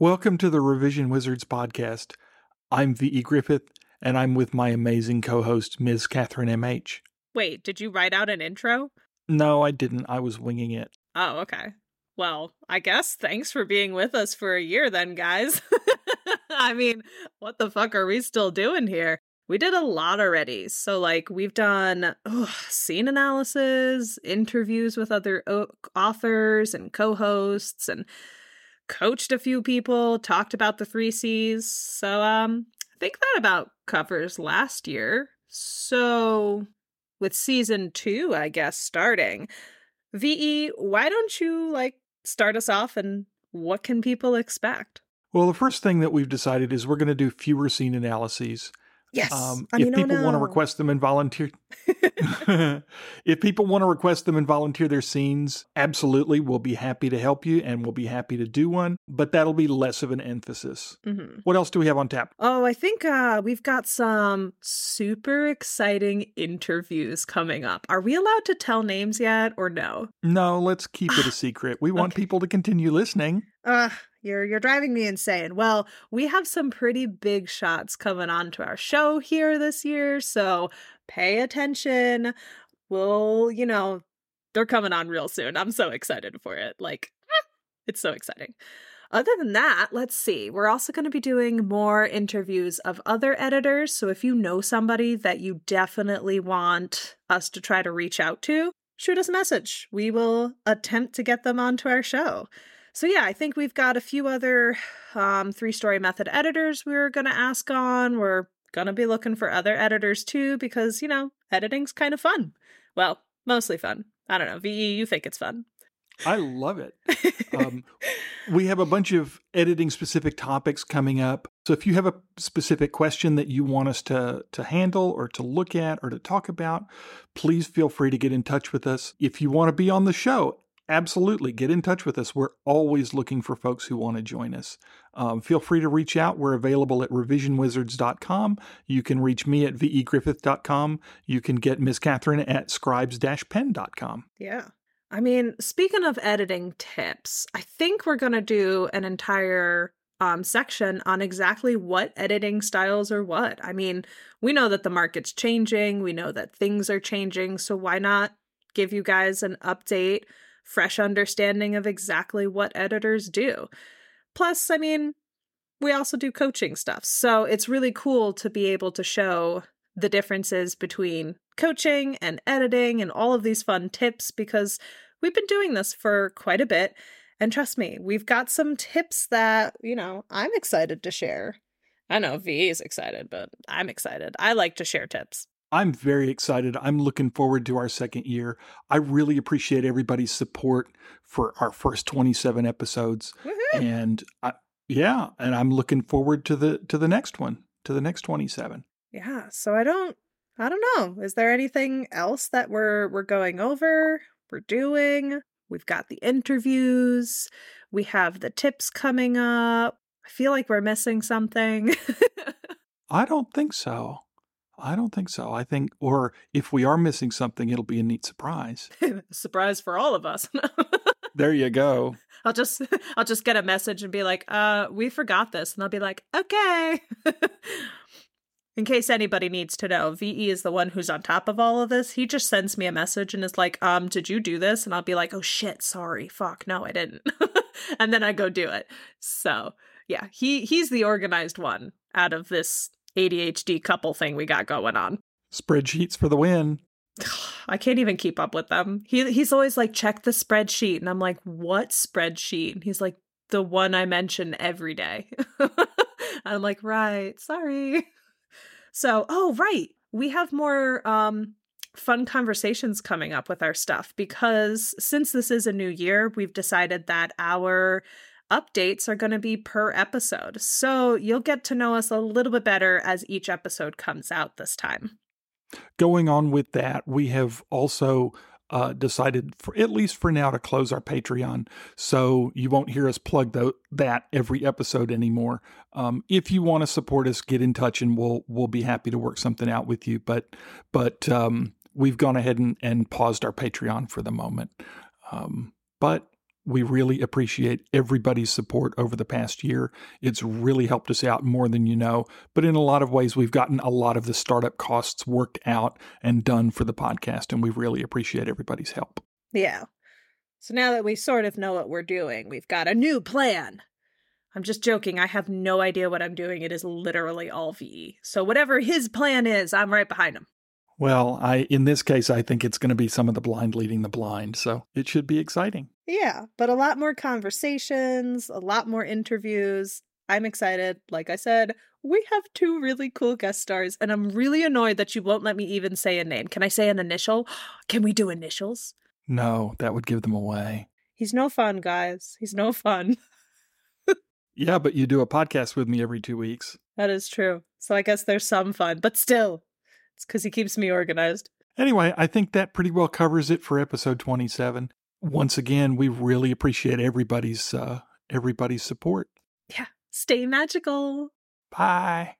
Welcome to the Revision Wizards podcast. I'm V.E. Griffith, and I'm with my amazing co host, Ms. Catherine M.H. Wait, did you write out an intro? No, I didn't. I was winging it. Oh, okay. Well, I guess thanks for being with us for a year then, guys. I mean, what the fuck are we still doing here? We did a lot already. So, like, we've done ugh, scene analysis, interviews with other o- authors and co hosts, and coached a few people, talked about the three C's. So, um, I think that about covers last year. So, with season two, I guess, starting, VE, why don't you like start us off and what can people expect? Well, the first thing that we've decided is we're going to do fewer scene analyses. Yes. Um, I if mean, oh people want to request them and volunteer, if people want to request them and volunteer their scenes, absolutely, we'll be happy to help you and we'll be happy to do one. But that'll be less of an emphasis. Mhm. What else do we have on tap? Oh, I think uh, we've got some super exciting interviews coming up. Are we allowed to tell names yet or no? No, let's keep it a secret. We want Okay. people to continue listening. Ugh, you're you're driving me insane. Well, we have some pretty big shots coming onto our show here this year, so pay attention. We'll, you know, they're coming on real soon. I'm so excited for it. Like, it's so exciting. Other than that, let's see. We're also going to be doing more interviews of other editors. So if you know somebody that you definitely want us to try to reach out to, shoot us a message. We will attempt to get them onto our show. So yeah, I think we've got a few other um, three story method editors we're going to ask on. We're going to be looking for other editors too because, you know, editing's kind of fun. Well, mostly fun. I don't know. VE, you think it's fun. I love it. Um, we have a bunch of editing specific topics coming up. So if you have a specific question that you want us to to handle or to look at or to talk about, please feel free to get in touch with us. If you want to be on the show, absolutely get in touch with us. We're always looking for folks who want to join us. Um, feel free to reach out. We're available at revisionwizards.com. You can reach me at vegriffith.com. You can get Miss Catherine at scribes-pen.com. Yeah. I mean, speaking of editing tips, I think we're going to do an entire um, section on exactly what editing styles are what. I mean, we know that the market's changing, we know that things are changing, so why not give you guys an update, fresh understanding of exactly what editors do? Plus, I mean, we also do coaching stuff. So it's really cool to be able to show the differences between coaching and editing and all of these fun tips because we've been doing this for quite a bit. And trust me, we've got some tips that, you know, I'm excited to share. I know VE is excited, but I'm excited. I like to share tips. I'm very excited. I'm looking forward to our second year. I really appreciate everybody's support for our first 27 episodes. Woohoo! And I, yeah, and I'm looking forward to the to the next one, to the next 27. Yeah, so I don't I don't know. Is there anything else that we're we're going over? We're doing? We've got the interviews. We have the tips coming up. I feel like we're missing something. I don't think so. I don't think so. I think or if we are missing something, it'll be a neat surprise. Surprise for all of us. There you go. I'll just I'll just get a message and be like, "Uh, we forgot this." And I'll be like, "Okay." In case anybody needs to know, VE is the one who's on top of all of this. He just sends me a message and is like, "Um, did you do this?" And I'll be like, "Oh shit, sorry. Fuck, no, I didn't." and then I go do it. So, yeah, he he's the organized one out of this ADHD couple thing we got going on. Spreadsheets for the win. I can't even keep up with them. He he's always like, check the spreadsheet. And I'm like, what spreadsheet? And he's like, the one I mention every day. I'm like, right, sorry. So, oh, right. We have more um fun conversations coming up with our stuff because since this is a new year, we've decided that our updates are going to be per episode. So you'll get to know us a little bit better as each episode comes out this time. Going on with that, we have also uh, decided, for at least for now, to close our Patreon. So you won't hear us plug that every episode anymore. Um, if you want to support us, get in touch, and we'll we'll be happy to work something out with you. But but um, we've gone ahead and, and paused our Patreon for the moment. Um, but We really appreciate everybody's support over the past year. It's really helped us out more than you know. But in a lot of ways, we've gotten a lot of the startup costs worked out and done for the podcast, and we really appreciate everybody's help. Yeah. So now that we sort of know what we're doing, we've got a new plan. I'm just joking. I have no idea what I'm doing. It is literally all VE. So whatever his plan is, I'm right behind him. Well, I in this case I think it's going to be some of the blind leading the blind, so it should be exciting. Yeah, but a lot more conversations, a lot more interviews. I'm excited. Like I said, we have two really cool guest stars, and I'm really annoyed that you won't let me even say a name. Can I say an initial? Can we do initials? No, that would give them away. He's no fun, guys. He's no fun. yeah, but you do a podcast with me every two weeks. That is true. So I guess there's some fun, but still, it's because he keeps me organized. Anyway, I think that pretty well covers it for episode 27. Once again, we really appreciate everybody's uh, everybody's support. Yeah. Stay magical. Bye.